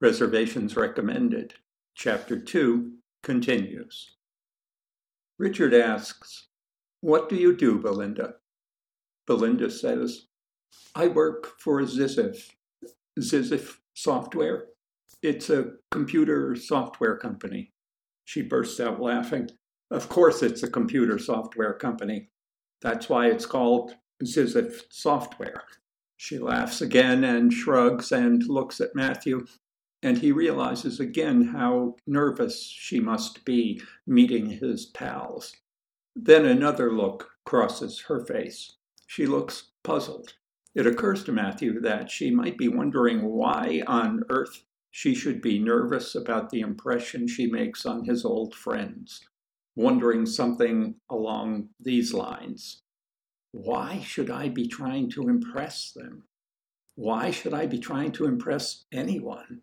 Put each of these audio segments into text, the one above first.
Reservations recommended. Chapter 2 continues. Richard asks, What do you do, Belinda? Belinda says, I work for Zizyph. Zizyph Software. It's a computer software company. She bursts out laughing. Of course, it's a computer software company. That's why it's called Zizyph Software. She laughs again and shrugs and looks at Matthew, and he realizes again how nervous she must be meeting his pals. Then another look crosses her face. She looks puzzled. It occurs to Matthew that she might be wondering why on earth she should be nervous about the impression she makes on his old friends, wondering something along these lines. Why should I be trying to impress them? Why should I be trying to impress anyone?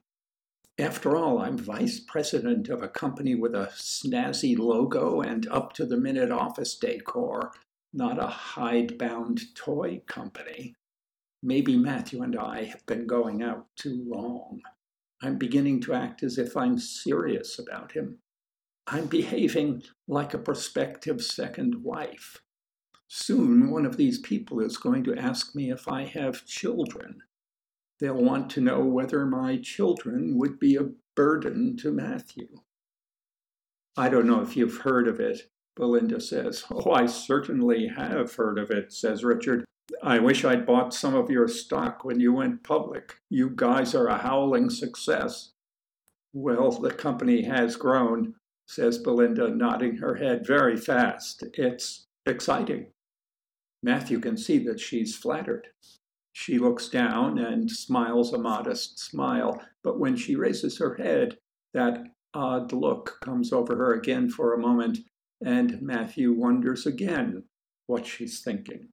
After all, I'm vice president of a company with a snazzy logo and up to the minute office decor, not a hidebound toy company. Maybe Matthew and I have been going out too long. I'm beginning to act as if I'm serious about him. I'm behaving like a prospective second wife. Soon, one of these people is going to ask me if I have children. They'll want to know whether my children would be a burden to Matthew. I don't know if you've heard of it, Belinda says. Oh, I certainly have heard of it, says Richard. I wish I'd bought some of your stock when you went public. You guys are a howling success. Well, the company has grown, says Belinda, nodding her head very fast. It's exciting. Matthew can see that she's flattered. She looks down and smiles a modest smile, but when she raises her head, that odd look comes over her again for a moment, and Matthew wonders again what she's thinking.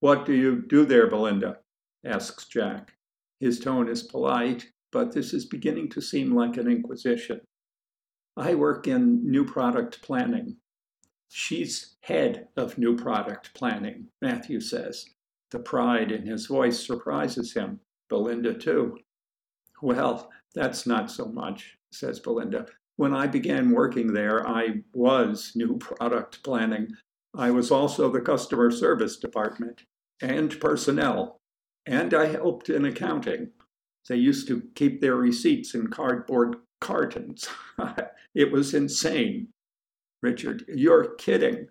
What do you do there, Belinda? asks Jack. His tone is polite, but this is beginning to seem like an inquisition. I work in new product planning, She's head of new product planning, Matthew says. The pride in his voice surprises him. Belinda, too. Well, that's not so much, says Belinda. When I began working there, I was new product planning. I was also the customer service department and personnel, and I helped in accounting. They used to keep their receipts in cardboard cartons. it was insane. Richard, you're kidding.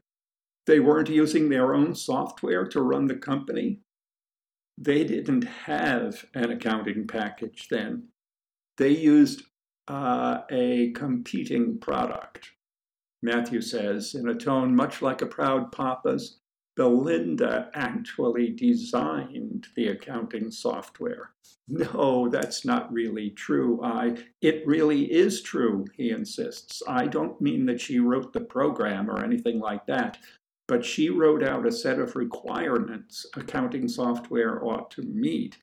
They weren't using their own software to run the company. They didn't have an accounting package then. They used uh, a competing product. Matthew says, in a tone much like a proud papa's, Belinda actually designed the accounting software. No, that's not really true. I it really is true, he insists. I don't mean that she wrote the program or anything like that, but she wrote out a set of requirements accounting software ought to meet.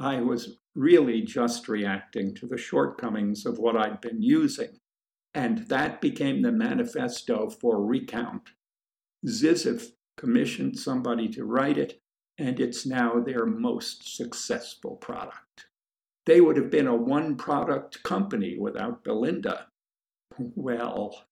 I was really just reacting to the shortcomings of what I'd been using. And that became the manifesto for Recount. Zizyph commissioned somebody to write it, and it's now their most successful product. They would have been a one product company without Belinda. Well,